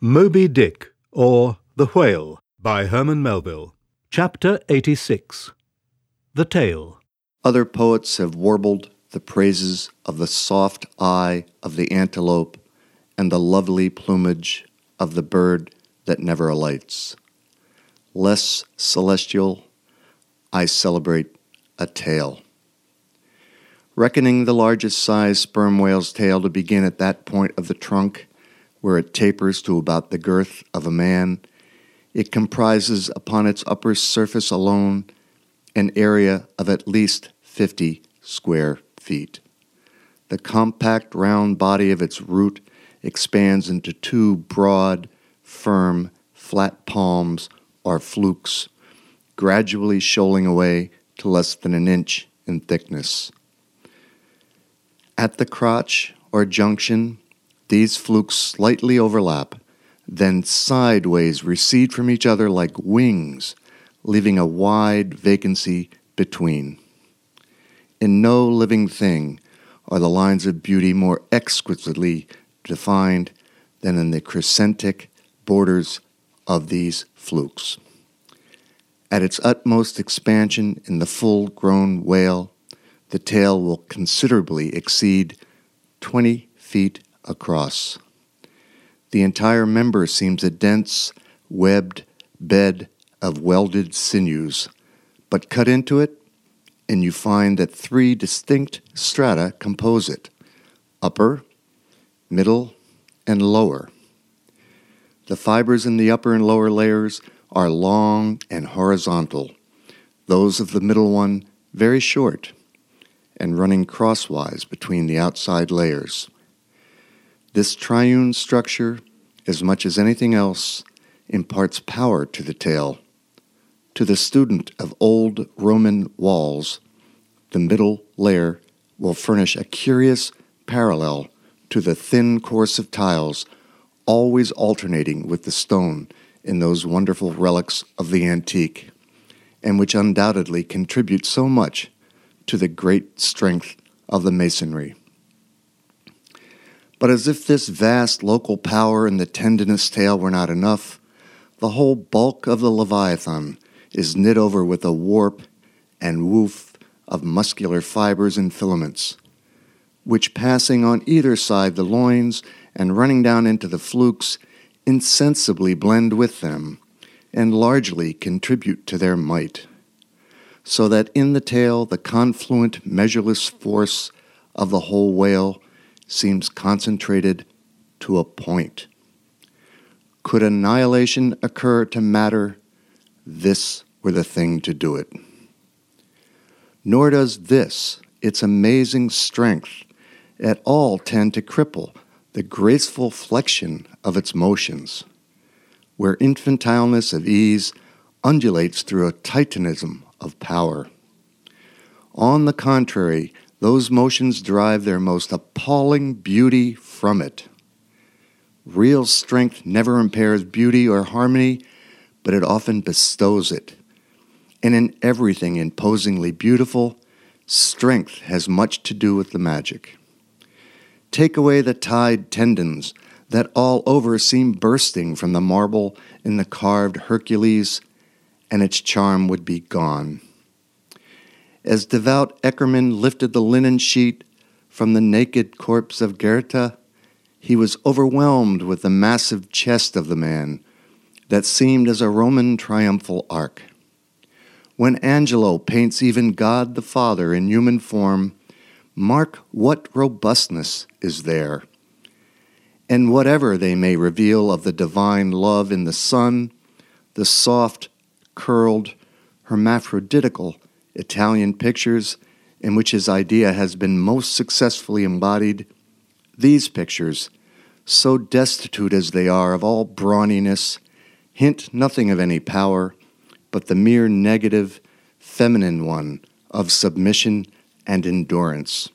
Moby Dick, or The Whale, by Herman Melville. Chapter 86 The Tail. Other poets have warbled the praises of the soft eye of the antelope and the lovely plumage of the bird that never alights. Less celestial, I celebrate a tail. Reckoning the largest size sperm whale's tail to begin at that point of the trunk where it tapers to about the girth of a man, it comprises upon its upper surface alone an area of at least 50 square feet. The compact round body of its root expands into two broad, firm, flat palms or flukes, gradually shoaling away to less than an inch in thickness. At the crotch or junction, these flukes slightly overlap, then sideways recede from each other like wings, leaving a wide vacancy between. In no living thing are the lines of beauty more exquisitely defined than in the crescentic borders of these flukes. At its utmost expansion in the full grown whale, the tail will considerably exceed 20 feet across. The entire member seems a dense, webbed bed of welded sinews, but cut into it, and you find that three distinct strata compose it upper, middle, and lower. The fibers in the upper and lower layers are long and horizontal, those of the middle one very short and running crosswise between the outside layers. This triune structure, as much as anything else, imparts power to the tail. To the student of old Roman walls, the middle layer will furnish a curious parallel to the thin course of tiles, always alternating with the stone in those wonderful relics of the antique, and which undoubtedly contribute so much to the great strength of the masonry. But as if this vast local power in the tendinous tail were not enough, the whole bulk of the Leviathan is knit over with a warp and woof of muscular fibers and filaments, which passing on either side the loins and running down into the flukes insensibly blend with them and largely contribute to their might. So that in the tail the confluent, measureless force of the whole whale seems concentrated to a point. Could annihilation occur to matter, this were the thing to do it. Nor does this, its amazing strength, at all tend to cripple the graceful flexion of its motions, where infantileness of ease undulates through a titanism of power. On the contrary, those motions derive their most appalling beauty from it. Real strength never impairs beauty or harmony, but it often bestows it. And in everything imposingly beautiful, strength has much to do with the magic. Take away the tied tendons that all over seem bursting from the marble in the carved Hercules, and its charm would be gone. As devout Eckermann lifted the linen sheet from the naked corpse of Goethe, he was overwhelmed with the massive chest of the man that seemed as a Roman triumphal arch. When Angelo paints even God the Father in human form, mark what robustness is there. And whatever they may reveal of the divine love in the Son, the soft, curled, hermaphroditical Italian pictures in which his idea has been most successfully embodied, these pictures, so destitute as they are of all brawniness, hint nothing of any power, but the mere negative, feminine one of submission and endurance,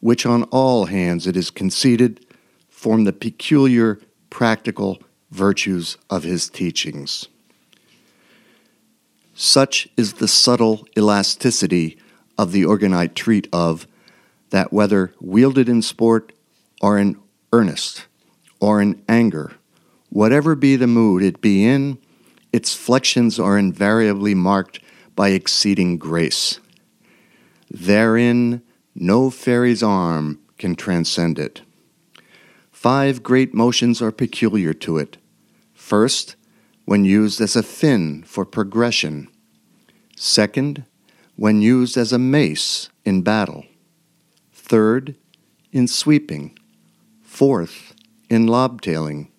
which on all hands it is conceded form the peculiar practical virtues of his teachings. Such is the subtle elasticity of the organ I treat of, that whether wielded in sport or in earnest, or in anger, Whatever be the mood it be in, its flexions are invariably marked by exceeding grace. Therein, no fairy's arm can transcend it. Five great motions are peculiar to it. First, when used as a fin for progression. Second, when used as a mace in battle. Third, in sweeping. Fourth, in lobtailing.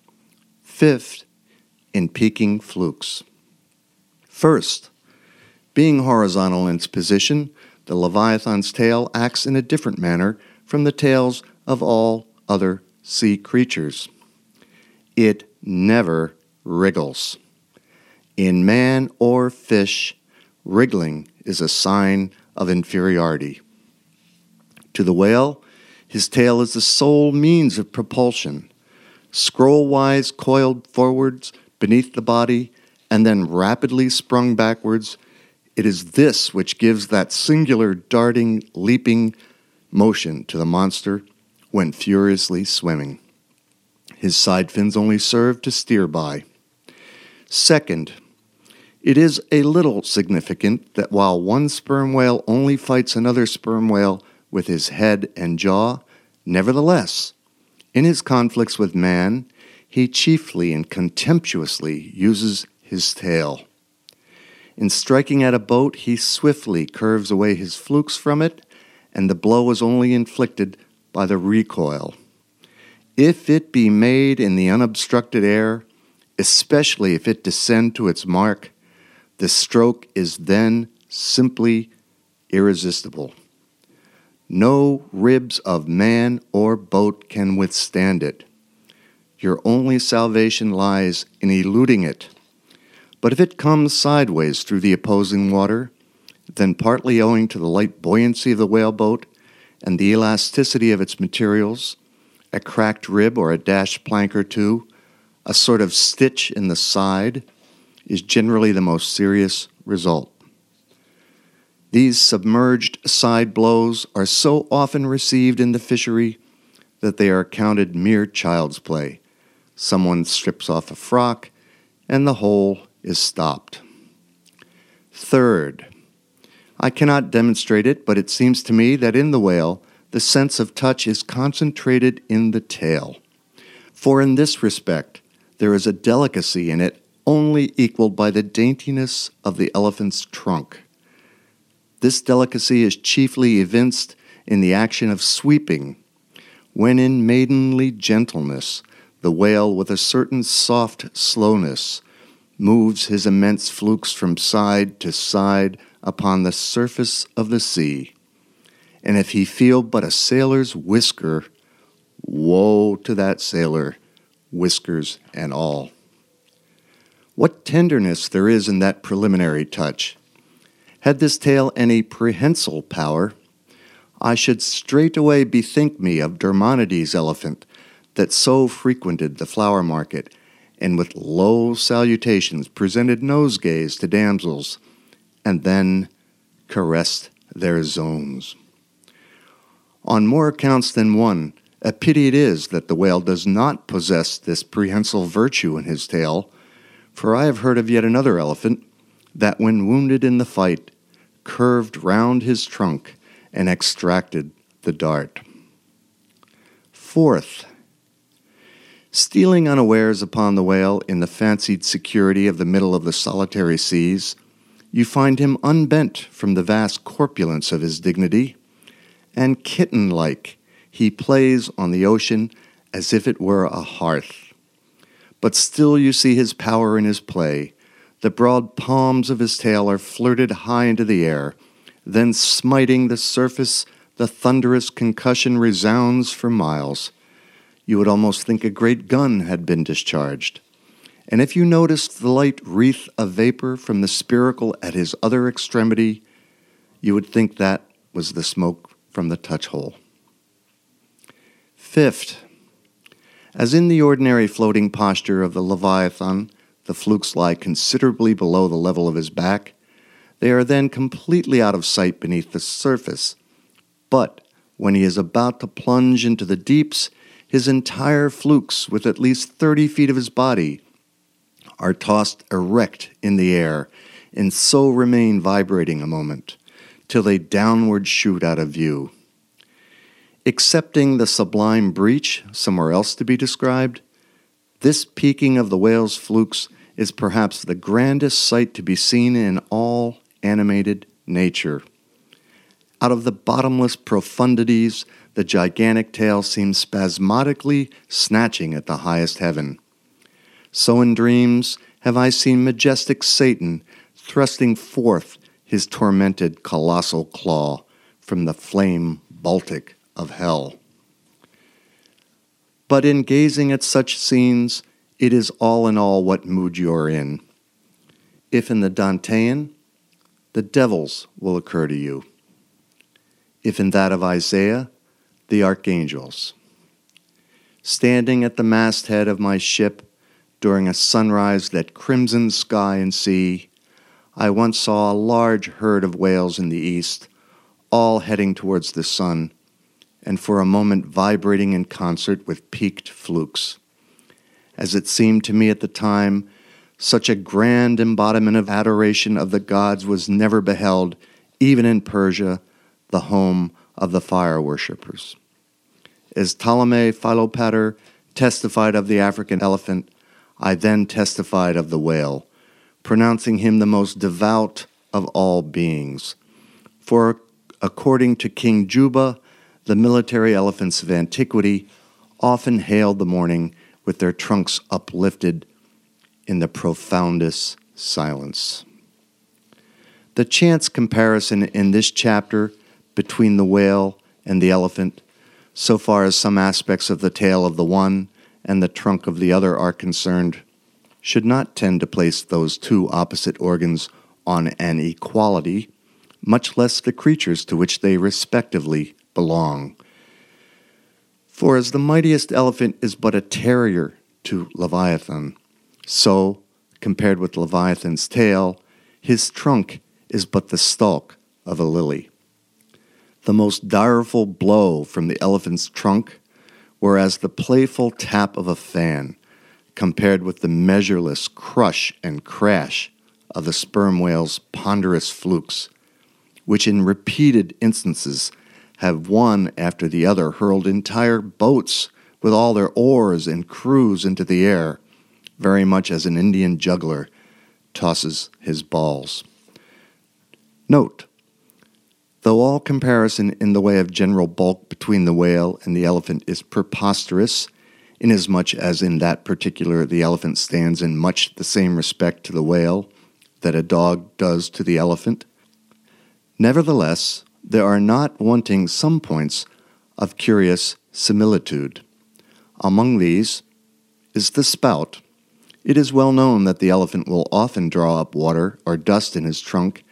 Fifth, in peaking flukes. First, being horizontal in its position, the Leviathan's tail acts in a different manner from the tails of all other sea creatures. It never wriggles. In man or fish, wriggling is a sign of inferiority. To the whale, his tail is the sole means of propulsion. Scroll wise coiled forwards beneath the body and then rapidly sprung backwards, it is this which gives that singular darting, leaping motion to the monster when furiously swimming. His side fins only serve to steer by. Second, it is a little significant that while one sperm whale only fights another sperm whale with his head and jaw, nevertheless, in his conflicts with man, he chiefly and contemptuously uses his tail. In striking at a boat, he swiftly curves away his flukes from it, and the blow is only inflicted by the recoil. If it be made in the unobstructed air, especially if it descend to its mark, the stroke is then simply irresistible. No ribs of man or boat can withstand it. Your only salvation lies in eluding it. But if it comes sideways through the opposing water, then partly owing to the light buoyancy of the whaleboat and the elasticity of its materials, a cracked rib or a dashed plank or two, a sort of stitch in the side, is generally the most serious result. These submerged side blows are so often received in the fishery that they are counted mere child's play. Someone strips off a frock, and the hole is stopped. Third, I cannot demonstrate it, but it seems to me that in the whale, the sense of touch is concentrated in the tail. For in this respect, there is a delicacy in it only equaled by the daintiness of the elephant's trunk. This delicacy is chiefly evinced in the action of sweeping, when in maidenly gentleness the whale, with a certain soft slowness, moves his immense flukes from side to side upon the surface of the sea. And if he feel but a sailor's whisker, woe to that sailor, whiskers and all. What tenderness there is in that preliminary touch. Had this tail any prehensile power, I should straightway bethink me of Darmonodes' elephant that so frequented the flower market, and with low salutations presented nosegays to damsels, and then caressed their zones. On more accounts than one, a pity it is that the whale does not possess this prehensile virtue in his tail, for I have heard of yet another elephant that, when wounded in the fight, curved round his trunk and extracted the dart. Fourth, stealing unawares upon the whale in the fancied security of the middle of the solitary seas, you find him unbent from the vast corpulence of his dignity, and kitten like he plays on the ocean as if it were a hearth but still you see his power in his play. The broad palms of his tail are flirted high into the air, then smiting the surface, the thunderous concussion resounds for miles. You would almost think a great gun had been discharged. And if you noticed the light wreath of vapor from the spiracle at his other extremity, you would think that was the smoke from the touch hole. Fifth, as in the ordinary floating posture of the Leviathan, the flukes lie considerably below the level of his back. They are then completely out of sight beneath the surface. But when he is about to plunge into the deeps, his entire flukes, with at least 30 feet of his body, are tossed erect in the air and so remain vibrating a moment till they downward shoot out of view. Excepting the sublime breach, somewhere else to be described, this peaking of the whale's flukes is perhaps the grandest sight to be seen in all animated nature. Out of the bottomless profundities, the gigantic tail seems spasmodically snatching at the highest heaven. So in dreams have I seen majestic Satan thrusting forth his tormented colossal claw from the flame Baltic of hell. But in gazing at such scenes, it is all in all what mood you're in. If in the Dantean, the devils will occur to you. If in that of Isaiah, the archangels. Standing at the masthead of my ship during a sunrise that crimsoned sky and sea, I once saw a large herd of whales in the east, all heading towards the sun, and for a moment vibrating in concert with peaked flukes. As it seemed to me at the time, such a grand embodiment of adoration of the gods was never beheld, even in Persia, the home of the fire worshippers. As Ptolemy Philopater testified of the African elephant, I then testified of the whale pronouncing him the most devout of all beings. For according to King Juba, the military elephants of antiquity often hailed the morning with their trunks uplifted in the profoundest silence. The chance comparison in this chapter between the whale and the elephant, so far as some aspects of the tail of the one and the trunk of the other are concerned, should not tend to place those two opposite organs on an equality, much less the creatures to which they respectively belong. For as the mightiest elephant is but a terrier to Leviathan, so, compared with Leviathan's tail, his trunk is but the stalk of a lily. The most direful blow from the elephant's trunk, whereas the playful tap of a fan compared with the measureless crush and crash of the sperm whale's ponderous flukes, which in repeated instances have one after the other hurled entire boats with all their oars and crews into the air, very much as an Indian juggler tosses his balls. Note, though all comparison in the way of general bulk between the whale and the elephant is preposterous inasmuch as in that particular the elephant stands in much the same respect to the whale that a dog does to the elephant. Nevertheless, there are not wanting some points of curious similitude. Among these is the spout. It is well known that the elephant will often draw up water or dust in his trunk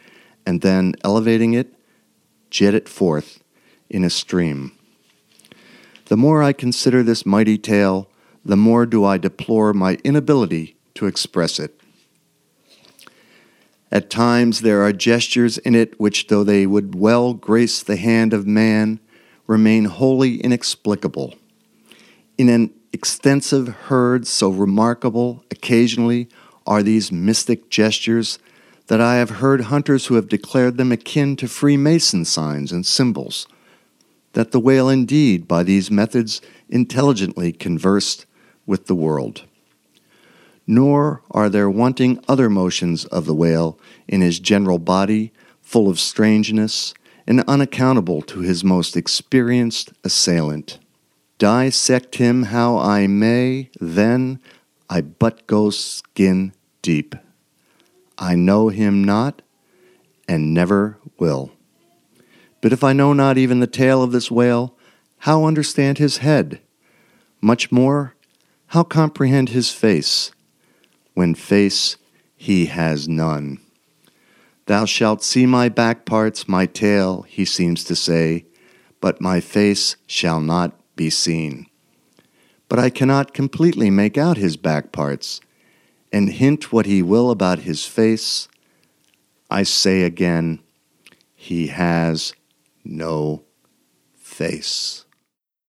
and then, elevating it, jet it forth in a stream. The more I consider this mighty tail, the more do I deplore my inability to express it. At times there are gestures in it which, though they would well grace the hand of man, remain wholly inexplicable. In an extensive herd so remarkable, occasionally are these mystic gestures that I have heard hunters who have declared them akin to Freemason signs and symbols that the whale indeed, by these methods, intelligently conversed with the world. Nor are there wanting other motions of the whale in his general body, full of strangeness and unaccountable to his most experienced assailant. Dissect him how I may, then I but go skin deep. I know him not, and never will. But if I know not even the tail of this whale, how understand his head? Much more, how comprehend his face, when face he has none? Thou shalt see my back parts, my tail, he seems to say, but my face shall not be seen. But I cannot completely make out his back parts, and hint what he will about his face. I say again, he has no face.